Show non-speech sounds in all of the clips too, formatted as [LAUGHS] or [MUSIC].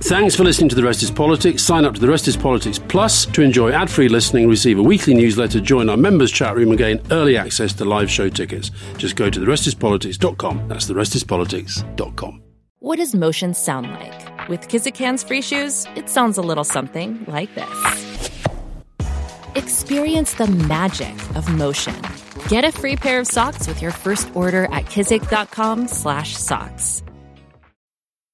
Thanks for listening to The Rest is Politics. Sign up to The Rest is Politics Plus to enjoy ad free listening, receive a weekly newsletter, join our members' chat room, and gain early access to live show tickets. Just go to therestispolitics.com. That's therestispolitics.com. What does motion sound like? With Kizik hands free shoes, it sounds a little something like this. Experience the magic of motion. Get a free pair of socks with your first order at kizik.com/socks.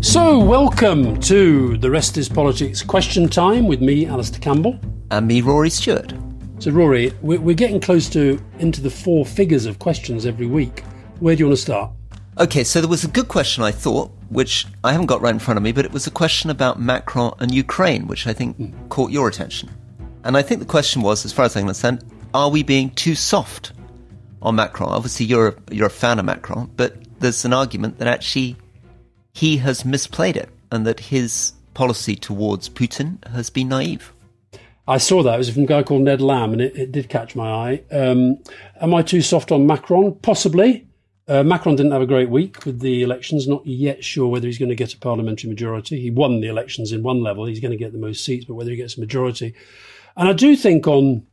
So, welcome to The Rest is Politics question time with me, Alastair Campbell. And me, Rory Stewart. So, Rory, we're getting close to into the four figures of questions every week. Where do you want to start? Okay, so there was a good question, I thought, which I haven't got right in front of me, but it was a question about Macron and Ukraine, which I think mm. caught your attention. And I think the question was, as far as I can understand, are we being too soft on Macron? Obviously, you're a, you're a fan of Macron, but there's an argument that actually he has misplayed it and that his policy towards Putin has been naive. I saw that. It was from a guy called Ned Lamb, and it, it did catch my eye. Um, am I too soft on Macron? Possibly. Uh, Macron didn't have a great week with the elections. Not yet sure whether he's going to get a parliamentary majority. He won the elections in one level. He's going to get the most seats, but whether he gets a majority. And I do think on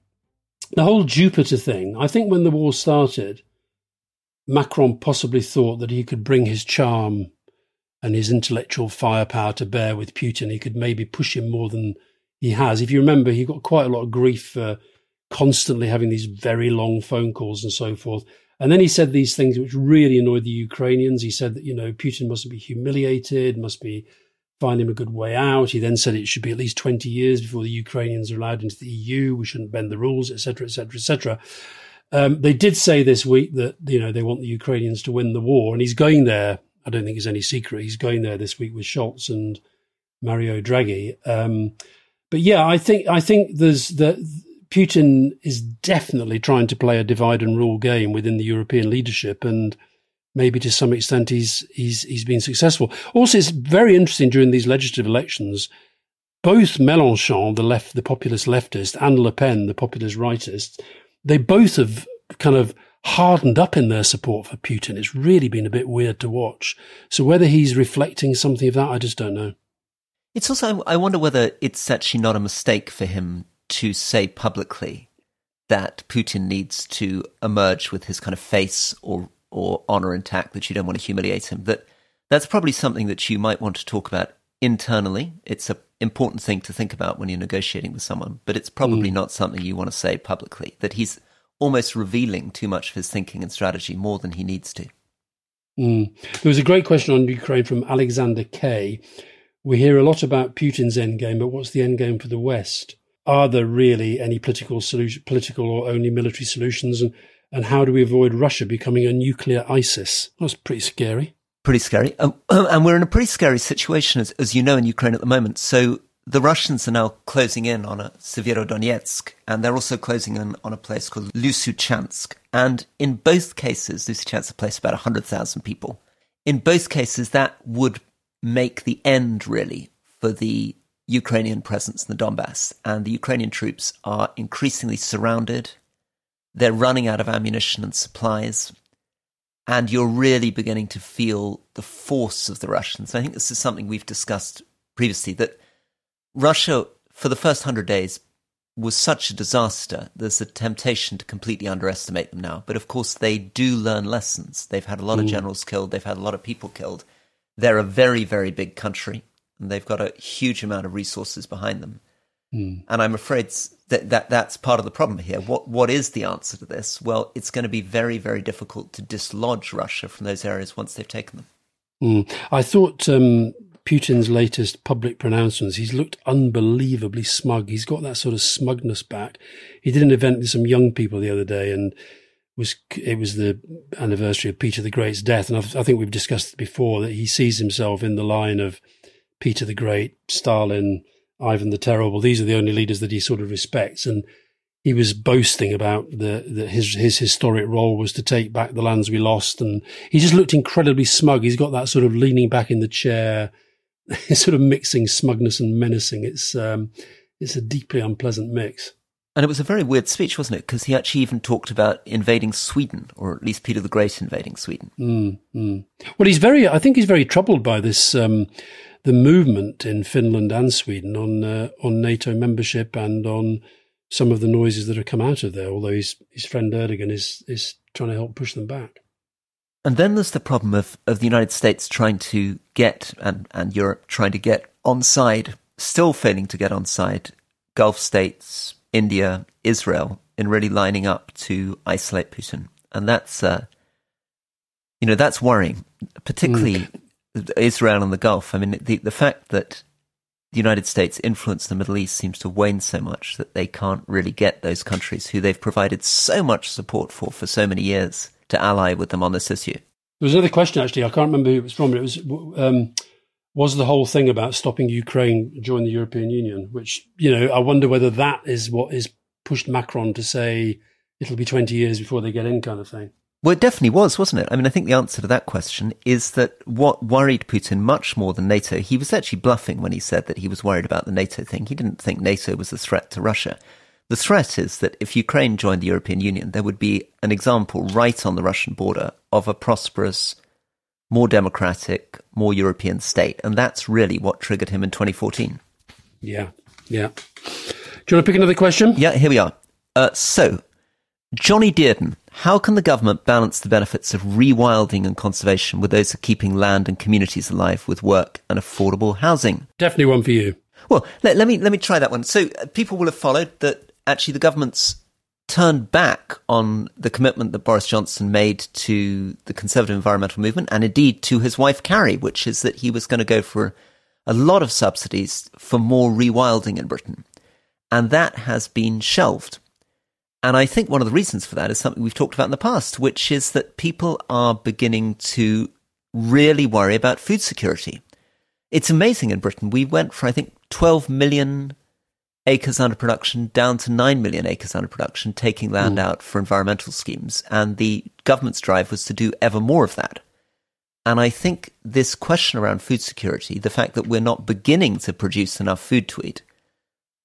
the whole Jupiter thing, I think when the war started, Macron possibly thought that he could bring his charm and his intellectual firepower to bear with Putin, he could maybe push him more than he has. If you remember, he got quite a lot of grief for constantly having these very long phone calls and so forth. And then he said these things which really annoyed the Ukrainians. He said that, you know, Putin must be humiliated, must be find him a good way out. He then said it should be at least 20 years before the Ukrainians are allowed into the EU. We shouldn't bend the rules, etc., etc., etc. they did say this week that, you know, they want the Ukrainians to win the war. And he's going there I don't think it's any secret. He's going there this week with Scholz and Mario Draghi. Um, but yeah, I think I think there's that Putin is definitely trying to play a divide and rule game within the European leadership, and maybe to some extent he's he's he's been successful. Also, it's very interesting during these legislative elections. Both Mélenchon, the left, the populist leftist, and Le Pen, the populist rightist, they both have kind of hardened up in their support for Putin. It's really been a bit weird to watch. So whether he's reflecting something of that, I just don't know. It's also, I wonder whether it's actually not a mistake for him to say publicly that Putin needs to emerge with his kind of face or, or honor intact, that you don't want to humiliate him. That that's probably something that you might want to talk about internally. It's an important thing to think about when you're negotiating with someone, but it's probably mm. not something you want to say publicly. That he's almost revealing too much of his thinking and strategy more than he needs to. Mm. There was a great question on Ukraine from Alexander K. We hear a lot about Putin's endgame, but what's the endgame for the West? Are there really any political solution, political or only military solutions? And, and how do we avoid Russia becoming a nuclear ISIS? That's pretty scary. Pretty scary. Um, [CLEARS THROAT] and we're in a pretty scary situation, as, as you know, in Ukraine at the moment. So the Russians are now closing in on a Severodonetsk, and they're also closing in on a place called Lysychansk. And in both cases, Lysychansk, is a place about 100,000 people, in both cases, that would make the end, really, for the Ukrainian presence in the Donbass. And the Ukrainian troops are increasingly surrounded. They're running out of ammunition and supplies. And you're really beginning to feel the force of the Russians. I think this is something we've discussed previously that Russia, for the first hundred days, was such a disaster. There's a temptation to completely underestimate them now. But of course, they do learn lessons. They've had a lot of mm. generals killed, they've had a lot of people killed. They're a very, very big country, and they've got a huge amount of resources behind them. Mm. And I'm afraid that, that that's part of the problem here. What what is the answer to this? Well, it's going to be very, very difficult to dislodge Russia from those areas once they've taken them. Mm. I thought um, Putin's latest public pronouncements, he's looked unbelievably smug. He's got that sort of smugness back. He did an event with some young people the other day, and was it was the anniversary of Peter the Great's death, and I, I think we've discussed before that he sees himself in the line of Peter the Great, Stalin, Ivan the Terrible. These are the only leaders that he sort of respects, and he was boasting about the, the his his historic role was to take back the lands we lost, and he just looked incredibly smug. He's got that sort of leaning back in the chair, [LAUGHS] sort of mixing smugness and menacing. It's um, it's a deeply unpleasant mix. And it was a very weird speech, wasn't it? Because he actually even talked about invading Sweden, or at least Peter the Great invading Sweden. Mm, mm. Well, he's very. I think he's very troubled by this. Um, the movement in Finland and Sweden on uh, on NATO membership and on some of the noises that have come out of there. Although his his friend Erdogan is is trying to help push them back. And then there's the problem of, of the United States trying to get and, and Europe trying to get on side, still failing to get on side Gulf states, India, Israel in really lining up to isolate Putin. And that's, uh, you know, that's worrying, particularly mm. Israel and the Gulf. I mean, the, the fact that the United States' influence in the Middle East seems to wane so much that they can't really get those countries who they've provided so much support for for so many years to ally with them on this issue. There was another question, actually. I can't remember who it was from. It was um, was the whole thing about stopping Ukraine join the European Union, which, you know, I wonder whether that is what is pushed Macron to say it'll be 20 years before they get in kind of thing. Well, it definitely was, wasn't it? I mean, I think the answer to that question is that what worried Putin much more than NATO, he was actually bluffing when he said that he was worried about the NATO thing. He didn't think NATO was a threat to Russia. The threat is that if Ukraine joined the European Union, there would be an example right on the Russian border of a prosperous more democratic, more European state. And that's really what triggered him in 2014. Yeah, yeah. Do you want to pick another question? Yeah, here we are. Uh, so, Johnny Dearden, how can the government balance the benefits of rewilding and conservation with those of keeping land and communities alive with work and affordable housing? Definitely one for you. Well, let, let me let me try that one. So, uh, people will have followed that actually the government's turned back on the commitment that Boris Johnson made to the conservative environmental movement and indeed to his wife Carrie, which is that he was going to go for a lot of subsidies for more rewilding in Britain. And that has been shelved. And I think one of the reasons for that is something we've talked about in the past, which is that people are beginning to really worry about food security. It's amazing in Britain. We went for, I think, 12 million acres under production down to 9 million acres under production, taking land mm. out for environmental schemes. And the government's drive was to do ever more of that. And I think this question around food security, the fact that we're not beginning to produce enough food to eat,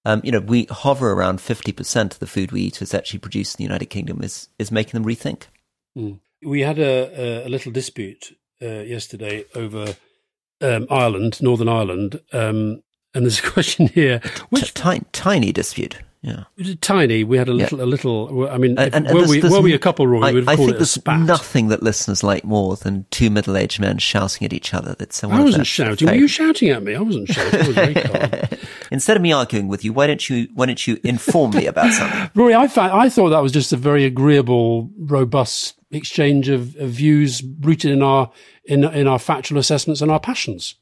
um, you know, we hover around 50% of the food we eat is actually produced in the United Kingdom, is, is making them rethink. Mm. We had a, a, little dispute uh, yesterday over um, Ireland, Northern Ireland, um, and there's a [LAUGHS] question here. Which tiny, tiny dispute. Yeah, tiny. We had a little, yeah. a little. I mean, and, and, were, we, were we a couple, Rory, I, we'd I think there's nothing that listeners like more than two middle-aged men shouting at each other. That's I wasn't shouting. Were you shouting at me? I wasn't shouting. I was very calm. [LAUGHS] Instead of me arguing with you, why don't you why don't you inform me about something? [LAUGHS] Rory, I found, I thought that was just a very agreeable, robust exchange of, of views rooted in our in in our factual assessments and our passions.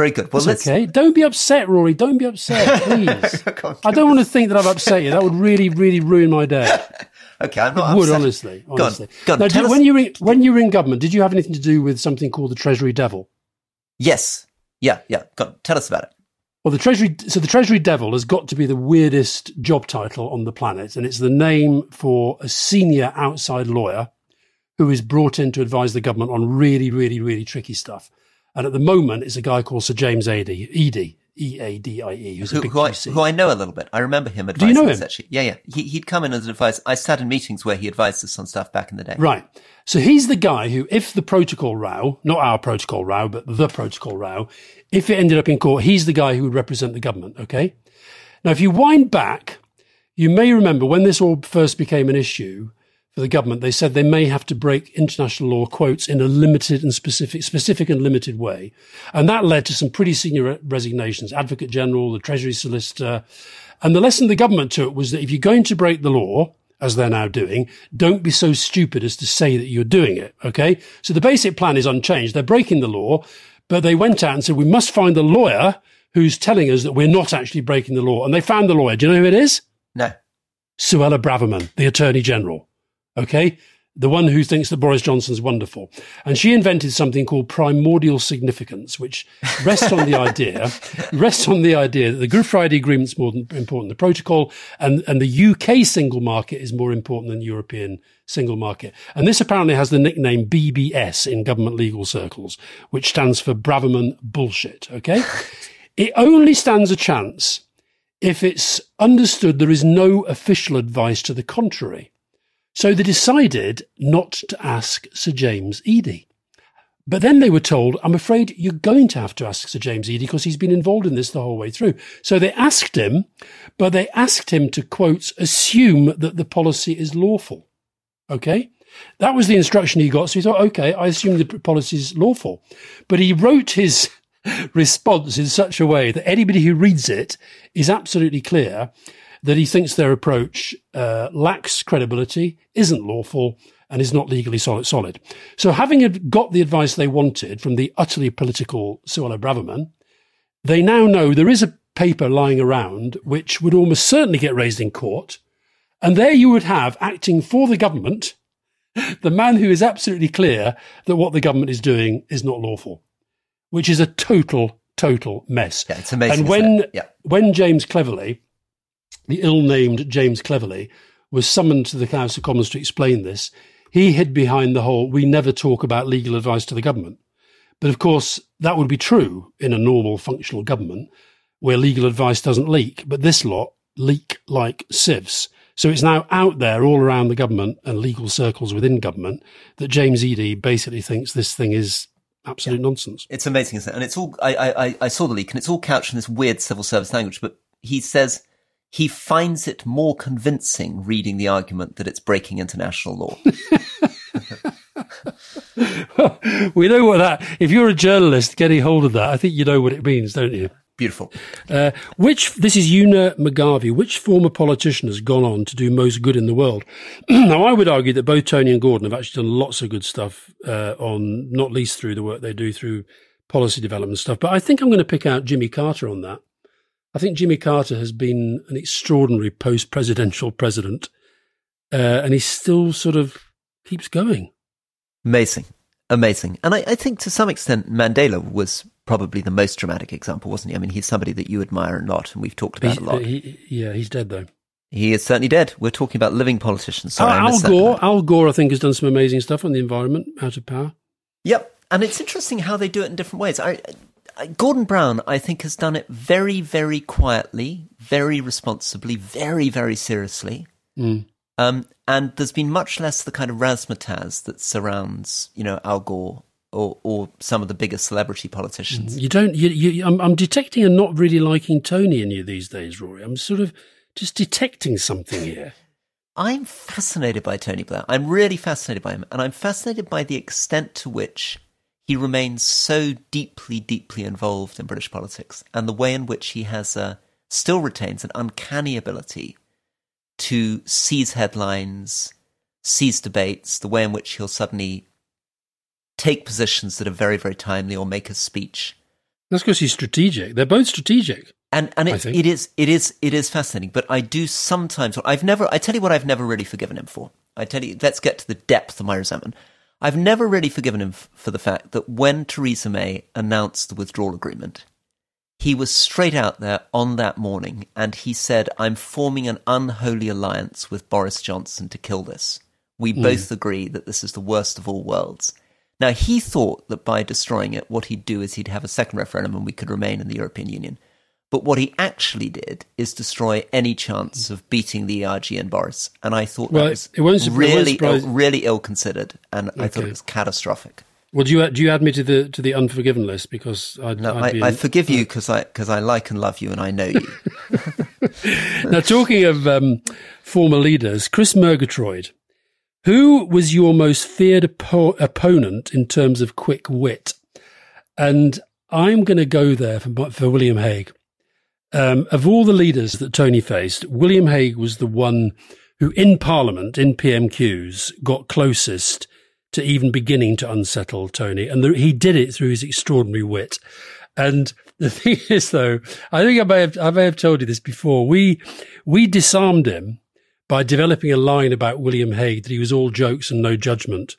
Very good. Well, That's okay. Don't be upset, Rory. Don't be upset, [LAUGHS] please. I don't want to think that I've upset you. That would really, really ruin my day. [LAUGHS] okay, I'm not. It would honestly, honestly. Go on, go on, now, when you were in, when you were in government, did you have anything to do with something called the Treasury Devil? Yes. Yeah. Yeah. Go on, tell us about it. Well, the Treasury. So the Treasury Devil has got to be the weirdest job title on the planet, and it's the name for a senior outside lawyer who is brought in to advise the government on really, really, really tricky stuff. And at the moment, it's a guy called Sir James Eadie, Eadie, E A D I E, who's who, a big who I, who I know a little bit. I remember him advising Do you know him? actually. Yeah, yeah. He, he'd come in as an advisor. I sat in meetings where he advised us on stuff back in the day. Right. So he's the guy who, if the protocol row, not our protocol row, but the protocol row, if it ended up in court, he's the guy who would represent the government. Okay. Now, if you wind back, you may remember when this all first became an issue, for the government, they said they may have to break international law quotes in a limited and specific, specific and limited way. And that led to some pretty senior resignations, Advocate General, the Treasury Solicitor. And the lesson the government took was that if you're going to break the law, as they're now doing, don't be so stupid as to say that you're doing it. Okay. So the basic plan is unchanged. They're breaking the law, but they went out and said, we must find a lawyer who's telling us that we're not actually breaking the law. And they found the lawyer. Do you know who it is? No. Suella Braverman, the Attorney General. Okay. the one who thinks that Boris Johnson's wonderful. And she invented something called primordial significance, which [LAUGHS] rests on the idea, rests on the idea that the Good Friday Agreement's more important than the protocol and, and the UK single market is more important than European single market. And this apparently has the nickname BBS in government legal circles, which stands for Braverman bullshit. Okay. [LAUGHS] it only stands a chance if it's understood there is no official advice to the contrary. So they decided not to ask Sir James Eadie. But then they were told, I'm afraid you're going to have to ask Sir James Eadie because he's been involved in this the whole way through. So they asked him, but they asked him to, quote, assume that the policy is lawful. Okay? That was the instruction he got. So he thought, okay, I assume the policy is lawful. But he wrote his [LAUGHS] response in such a way that anybody who reads it is absolutely clear that he thinks their approach uh, lacks credibility, isn't lawful, and is not legally solid. solid. So, having got the advice they wanted from the utterly political Suella Braverman, they now know there is a paper lying around which would almost certainly get raised in court. And there you would have, acting for the government, [LAUGHS] the man who is absolutely clear that what the government is doing is not lawful, which is a total, total mess. Yeah, it's amazing. And when, yeah. when James Cleverly, the ill-named James Cleverly, was summoned to the House of Commons to explain this, he hid behind the whole, we never talk about legal advice to the government. But of course, that would be true in a normal functional government where legal advice doesn't leak. But this lot leak like sieves. So it's now out there all around the government and legal circles within government that James Eadie basically thinks this thing is absolute yeah. nonsense. It's amazing, isn't it? And it's all, I, I, I saw the leak and it's all couched in this weird civil service language, but he says he finds it more convincing reading the argument that it's breaking international law. [LAUGHS] [LAUGHS] we know what that, if you're a journalist getting hold of that, I think you know what it means, don't you? Beautiful. Uh, which, this is Una McGarvey, which former politician has gone on to do most good in the world? [CLEARS THROAT] now, I would argue that both Tony and Gordon have actually done lots of good stuff uh, on, not least through the work they do through policy development stuff. But I think I'm going to pick out Jimmy Carter on that. I think Jimmy Carter has been an extraordinary post presidential president, uh, and he still sort of keeps going. Amazing. Amazing. And I, I, think to some extent, Mandela was probably the most dramatic example, wasn't he? I mean, he's somebody that you admire a lot, and we've talked about he, a lot. He, yeah, he's dead, though. He is certainly dead. We're talking about living politicians. Sorry, Al Gore, Al Gore, I think, has done some amazing stuff on the environment, out of power. Yep. And it's interesting how they do it in different ways. I, Gordon Brown, I think, has done it very, very quietly, very responsibly, very, very seriously. Mm. Um, and there's been much less the kind of razzmatazz that surrounds, you know, Al Gore or, or some of the bigger celebrity politicians. You don't. You, you, I'm, I'm detecting a not really liking Tony in you these days, Rory. I'm sort of just detecting something here. I'm fascinated by Tony Blair. I'm really fascinated by him, and I'm fascinated by the extent to which he remains so deeply, deeply involved in British politics, and the way in which he has uh, still retains an uncanny ability to seize headlines, seize debates, the way in which he'll suddenly take positions that are very, very timely or make a speech. That's because he's strategic. They're both strategic. And and it, it is it is it is fascinating. But I do sometimes I've never I tell you what I've never really forgiven him for. I tell you let's get to the depth of my resentment. I've never really forgiven him f- for the fact that when Theresa May announced the withdrawal agreement, he was straight out there on that morning and he said, I'm forming an unholy alliance with Boris Johnson to kill this. We mm. both agree that this is the worst of all worlds. Now, he thought that by destroying it, what he'd do is he'd have a second referendum and we could remain in the European Union. But what he actually did is destroy any chance of beating the ERG and Boris. And I thought well, that was it really, Ill, really ill considered, and okay. I thought it was catastrophic. Well, do you do you add me to the to the unforgiven list because I'd, no, I'd I, I forgive you because I because I like and love you and I know you. [LAUGHS] [LAUGHS] now, talking of um, former leaders, Chris Murgatroyd, who was your most feared oppo- opponent in terms of quick wit? And I'm going to go there for, for William Hague. Um, of all the leaders that Tony faced, William Hague was the one who, in Parliament, in PMQs, got closest to even beginning to unsettle Tony. And the, he did it through his extraordinary wit. And the [LAUGHS] thing is, though, I think I may have, I may have told you this before. We, we disarmed him by developing a line about William Hague that he was all jokes and no judgment.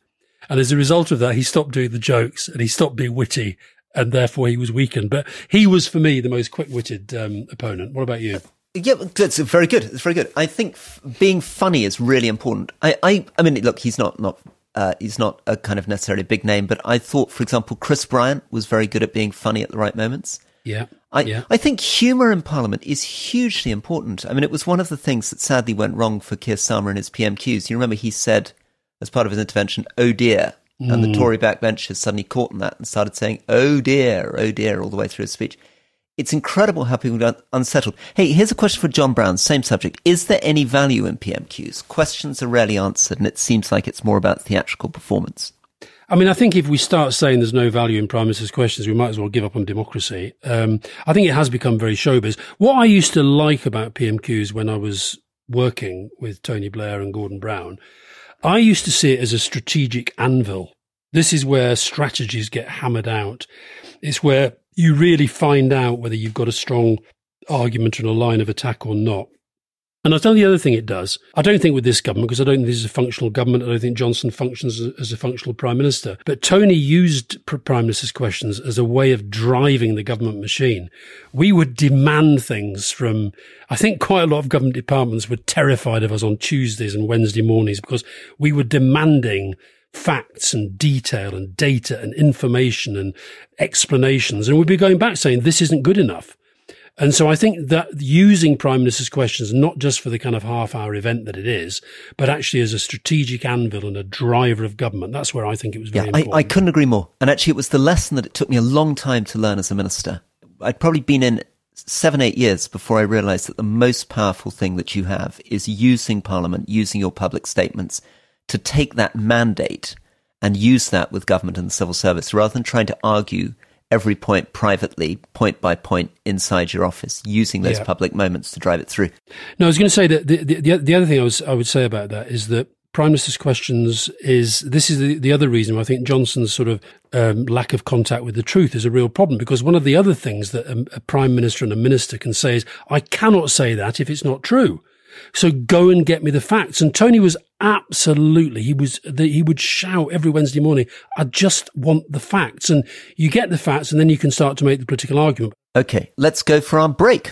And as a result of that, he stopped doing the jokes and he stopped being witty and therefore he was weakened. But he was, for me, the most quick-witted um, opponent. What about you? Yeah, it's very good. It's very good. I think f- being funny is really important. I, I, I mean, look, he's not not uh, he's not a kind of necessarily big name, but I thought, for example, Chris Bryant was very good at being funny at the right moments. Yeah. I, yeah. I think humour in Parliament is hugely important. I mean, it was one of the things that sadly went wrong for Keir Starmer in his PMQs. You remember he said, as part of his intervention, oh dear. Mm. And the mm. Tory backbenchers suddenly caught on that and started saying, oh dear, oh dear, all the way through his speech. It's incredible how people get unsettled. Hey, here's a question for John Brown, same subject. Is there any value in PMQs? Questions are rarely answered, and it seems like it's more about theatrical performance. I mean, I think if we start saying there's no value in Prime Minister's questions, we might as well give up on democracy. Um, I think it has become very showbiz. What I used to like about PMQs when I was working with Tony Blair and Gordon Brown, I used to see it as a strategic anvil. This is where strategies get hammered out. It's where you really find out whether you've got a strong argument and a line of attack or not. And tell you the other thing it does. I don't think with this government, because I don't think this is a functional government. I don't think Johnson functions as a functional prime minister. But Tony used prime minister's questions as a way of driving the government machine. We would demand things from, I think quite a lot of government departments were terrified of us on Tuesdays and Wednesday mornings because we were demanding facts and detail and data and information and explanations. And we'd be going back saying this isn't good enough. And so I think that using Prime Minister's questions, not just for the kind of half hour event that it is, but actually as a strategic anvil and a driver of government, that's where I think it was very yeah, important. I, I couldn't agree more. And actually, it was the lesson that it took me a long time to learn as a minister. I'd probably been in seven, eight years before I realized that the most powerful thing that you have is using Parliament, using your public statements to take that mandate and use that with government and the civil service rather than trying to argue every point privately, point by point inside your office, using those yeah. public moments to drive it through. No, I was going to say that the, the, the other thing I, was, I would say about that is that Prime Minister's questions is this is the, the other reason I think Johnson's sort of um, lack of contact with the truth is a real problem because one of the other things that a, a Prime Minister and a Minister can say is, I cannot say that if it's not true. So go and get me the facts. And Tony was absolutely, he was, he would shout every Wednesday morning, I just want the facts. And you get the facts and then you can start to make the political argument. Okay, let's go for our break.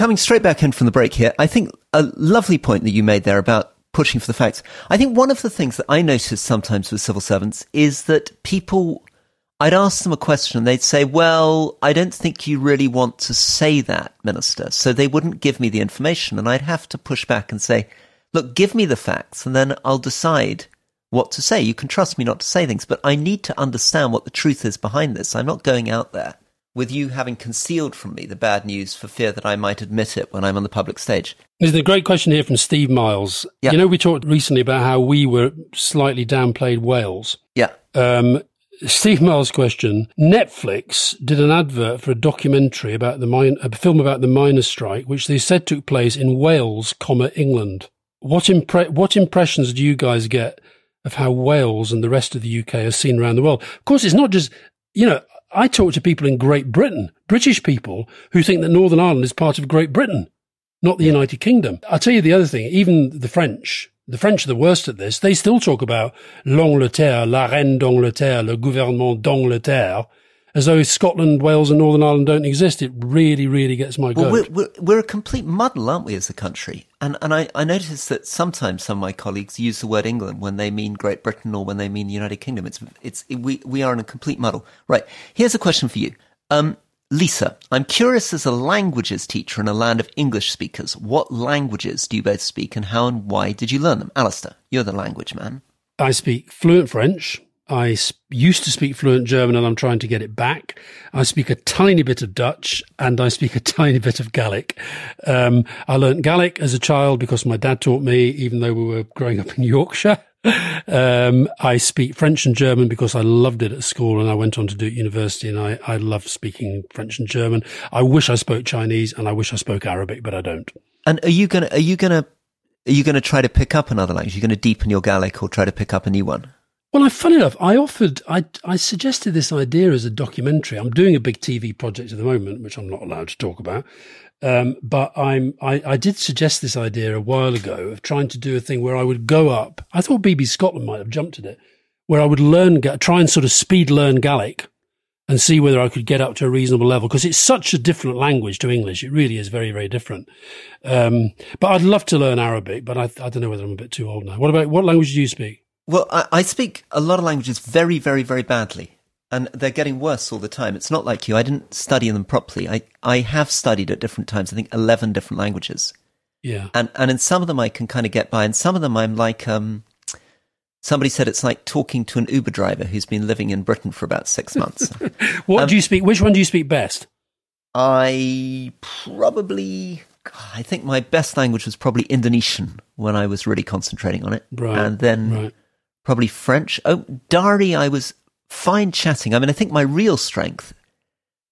Coming straight back in from the break here, I think a lovely point that you made there about pushing for the facts. I think one of the things that I notice sometimes with civil servants is that people I'd ask them a question and they'd say, well, I don't think you really want to say that, Minister. So they wouldn't give me the information and I'd have to push back and say, look, give me the facts and then I'll decide what to say. You can trust me not to say things, but I need to understand what the truth is behind this. I'm not going out there with you having concealed from me the bad news for fear that I might admit it when I'm on the public stage. There's a great question here from Steve Miles. Yeah. You know, we talked recently about how we were slightly downplayed Wales. Yeah. Um, Steve Miles' question: Netflix did an advert for a documentary about the mine, a film about the miners' strike, which they said took place in Wales, comma England. What impre- what impressions do you guys get of how Wales and the rest of the UK are seen around the world? Of course, it's not just you know. I talk to people in Great Britain, British people, who think that Northern Ireland is part of Great Britain, not the United Kingdom. I'll tell you the other thing. Even the French, the French are the worst at this. They still talk about l'Angleterre, la reine d'Angleterre, le gouvernement d'Angleterre, as though Scotland, Wales, and Northern Ireland don't exist. It really, really gets my Well, goat. we're, we're, we're a complete muddle, aren't we, as a country? And, and I, I notice that sometimes some of my colleagues use the word England when they mean Great Britain or when they mean the United Kingdom. It's, it's, we, we are in a complete muddle. Right. Here's a question for you. Um, Lisa, I'm curious as a languages teacher in a land of English speakers, what languages do you both speak and how and why did you learn them? Alastair, you're the language man. I speak fluent French. I used to speak fluent German and I'm trying to get it back. I speak a tiny bit of Dutch and I speak a [LAUGHS] tiny bit of Gaelic. Um, I learnt Gaelic as a child because my dad taught me, even though we were growing up in [LAUGHS] Yorkshire. Um, I speak French and German because I loved it at school and I went on to do university and I, I love speaking French and German. I wish I spoke Chinese and I wish I spoke Arabic, but I don't. And are you gonna, are you gonna, are you gonna try to pick up another language? Are you gonna deepen your Gaelic or try to pick up a new one? Well, I, funny enough, I offered, I, I suggested this idea as a documentary. I'm doing a big TV project at the moment, which I'm not allowed to talk about. Um, but I'm, I, I did suggest this idea a while ago of trying to do a thing where I would go up. I thought BBC Scotland might have jumped at it, where I would learn, try and sort of speed learn Gaelic and see whether I could get up to a reasonable level because it's such a different language to English. It really is very, very different. Um, but I'd love to learn Arabic, but I, I don't know whether I'm a bit too old now. What about, what language do you speak? Well, I, I speak a lot of languages very, very, very badly. And they're getting worse all the time. It's not like you. I didn't study them properly. I, I have studied at different times, I think 11 different languages. Yeah. And, and in some of them I can kind of get by. And some of them I'm like, um, somebody said it's like talking to an Uber driver who's been living in Britain for about six months. [LAUGHS] What Um, do you speak? Which one do you speak best? I probably, I think my best language was probably Indonesian when I was really concentrating on it. Right, And then right. Probably French. Oh, Dari, I was fine chatting. I mean, I think my real strength,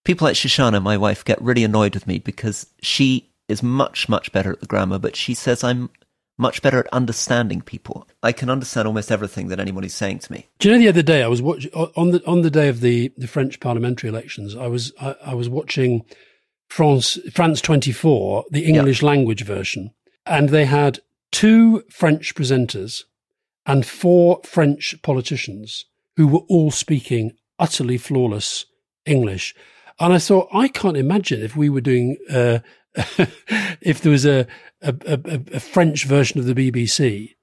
people like Shoshana, my wife, get really annoyed with me because she is much, much better at the grammar, but she says I'm much better at understanding people. I can understand almost everything that anybody's saying to me. Do you know the other day I was watching on the on the day of the, the French parliamentary elections? I was I, I was watching France France twenty four, the English language version, and they had two French presenters and four French politicians who were all speaking utterly flawless English. And I thought, I can't imagine if we were doing, uh, [LAUGHS] if there was a, a, a, a French version of the BBC,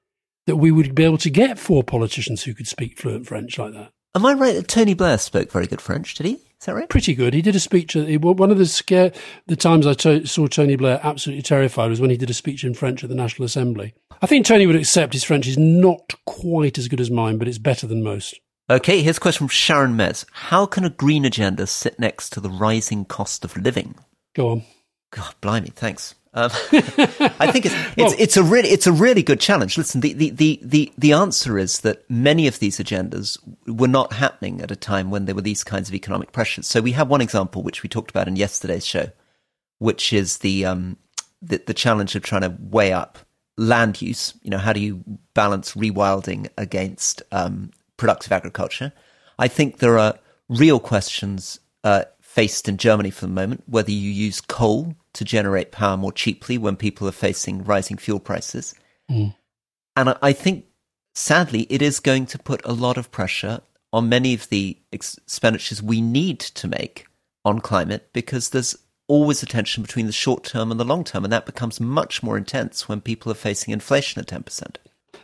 that we would be able to get four politicians who could speak fluent French like that. Am I right that Tony Blair spoke very good French? Did he? Is that right? Pretty good. He did a speech. At, one of the scare, the times I to, saw Tony Blair absolutely terrified was when he did a speech in French at the National Assembly. I think Tony would accept his French is not quite as good as mine, but it's better than most. Okay, here's a question from Sharon Mez. How can a green agenda sit next to the rising cost of living? Go on. God, blimey, thanks. Um, [LAUGHS] I think it's [LAUGHS] it's, it's a really it's a really good challenge. Listen, the, the, the, the, the answer is that many of these agendas were not happening at a time when there were these kinds of economic pressures. So we have one example which we talked about in yesterday's show, which is the um, the, the challenge of trying to weigh up land use. You know, how do you balance rewilding against um, productive agriculture? I think there are real questions uh, faced in Germany for the moment, whether you use coal to generate power more cheaply when people are facing rising fuel prices. Mm. And I, I think, sadly, it is going to put a lot of pressure on many of the expenditures we need to make on climate because there's always a tension between the short term and the long term. And that becomes much more intense when people are facing inflation at 10%.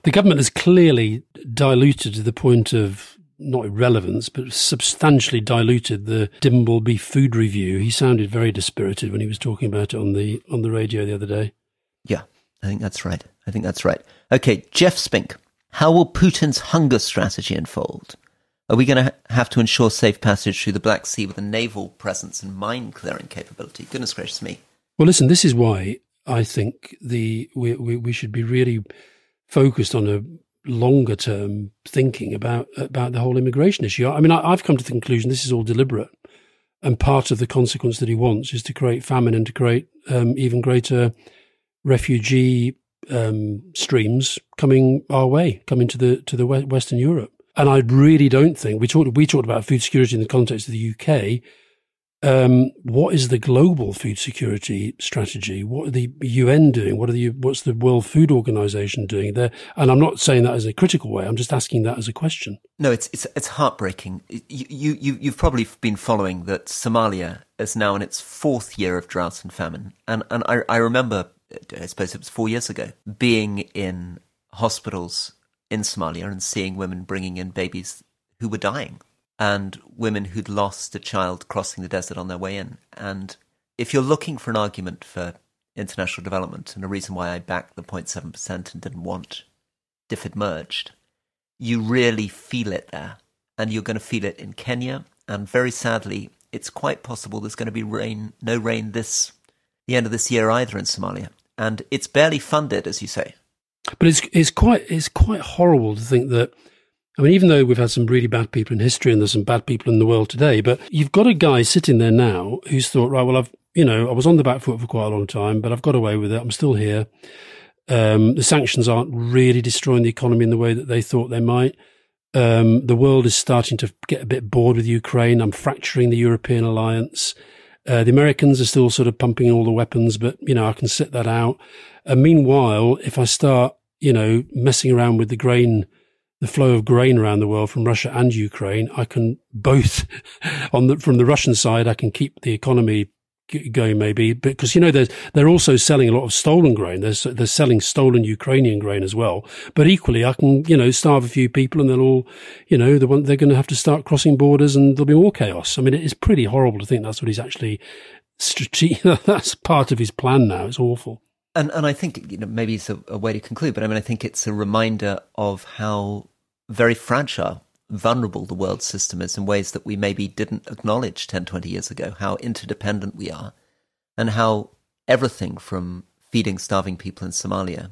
The government has clearly diluted to the point of not irrelevance, but substantially diluted the Dimbleby food review. He sounded very dispirited when he was talking about it on the on the radio the other day. Yeah, I think that's right. I think that's right. Okay, Jeff Spink. How will Putin's hunger strategy unfold? Are we going to have to ensure safe passage through the Black Sea with a naval presence and mine clearing capability? Goodness gracious me. Well, listen, this is why I think the we, we, we should be really focused on a longer term thinking about about the whole immigration issue. I mean, I, have come to the conclusion this is all deliberate, and part of the consequence that he wants is to create famine and to create um, even greater refugee um, streams coming our way, coming to the to the Western Europe. And I really don't think we talked we talked about food security in the context of the UK. Um, what is the global food security strategy? What are the UN doing? What are the what's the World Food Organization doing there? And I'm not saying that as a critical way. I'm just asking that as a question. No, it's it's it's heartbreaking. You you you've probably been following that Somalia is now in its fourth year of drought and famine, and and I I remember I suppose it was four years ago being in hospitals in Somalia and seeing women bringing in babies who were dying and women who'd lost a child crossing the desert on their way in. And if you're looking for an argument for international development and a reason why I backed the 0.7% and didn't want DFID merged, you really feel it there. And you're going to feel it in Kenya. And very sadly, it's quite possible there's going to be rain, no rain this, the end of this year either in Somalia. And it's barely funded, as you say. But it's, it's quite, it's quite horrible to think that I mean, even though we've had some really bad people in history and there's some bad people in the world today, but you've got a guy sitting there now who's thought, right, well, I've, you know, I was on the back foot for quite a long time, but I've got away with it. I'm still here. Um, the sanctions aren't really destroying the economy in the way that they thought they might. Um, the world is starting to get a bit bored with Ukraine. I'm fracturing the European alliance. Uh, the Americans are still sort of pumping all the weapons, but, you know, I can sit that out. And meanwhile, if I start, you know, messing around with the grain the flow of grain around the world from Russia and Ukraine, I can both [LAUGHS] on the, from the Russian side, I can keep the economy going maybe because you know they're they're also selling a lot of stolen grain. They're they're selling stolen Ukrainian grain as well. But equally I can you know starve a few people and they'll all you know the one they're going to have to start crossing borders and there'll be more chaos. I mean it's pretty horrible to think that's what he's actually strategic [LAUGHS] that's part of his plan now. It's awful. And and I think you know maybe it's a, a way to conclude but I mean I think it's a reminder of how very fragile, vulnerable the world system is in ways that we maybe didn't acknowledge 10, 20 years ago, how interdependent we are, and how everything from feeding starving people in Somalia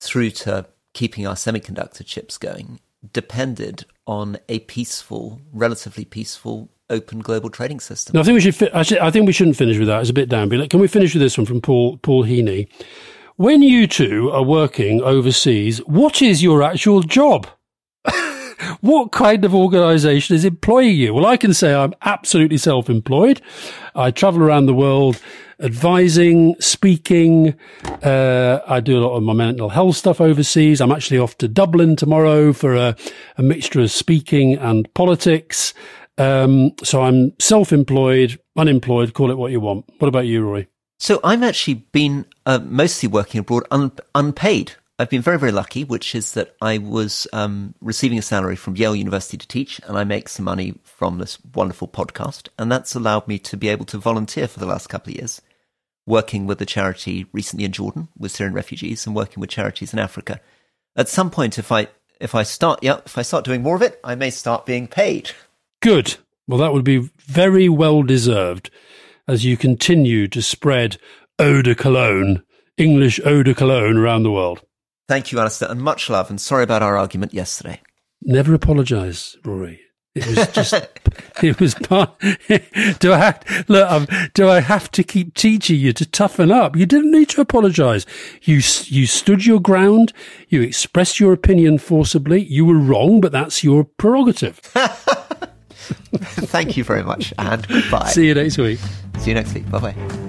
through to keeping our semiconductor chips going depended on a peaceful, relatively peaceful, open global trading system. No, I think we should. Fi- actually, I think we shouldn't finish with that. It's a bit down. Can we finish with this one from Paul Paul Heaney? When you two are working overseas, what is your actual job? What kind of organization is employing you? Well, I can say I'm absolutely self employed. I travel around the world advising, speaking. Uh, I do a lot of my mental health stuff overseas. I'm actually off to Dublin tomorrow for a, a mixture of speaking and politics. Um, so I'm self employed, unemployed, call it what you want. What about you, Roy? So I've actually been uh, mostly working abroad un- unpaid. I've been very, very lucky, which is that I was um, receiving a salary from Yale University to teach, and I make some money from this wonderful podcast. And that's allowed me to be able to volunteer for the last couple of years, working with a charity recently in Jordan with Syrian refugees and working with charities in Africa. At some point, if I if I start, yeah, if I start doing more of it, I may start being paid. Good. Well, that would be very well deserved as you continue to spread eau de cologne, English eau de cologne around the world. Thank you, Alastair, and much love. And sorry about our argument yesterday. Never apologise, Rory. It was just, [LAUGHS] it was part. [LAUGHS] do I have, look? Um, do I have to keep teaching you to toughen up? You didn't need to apologise. You you stood your ground. You expressed your opinion forcibly. You were wrong, but that's your prerogative. [LAUGHS] Thank you very much, and goodbye. See you next week. See you next week. Bye bye.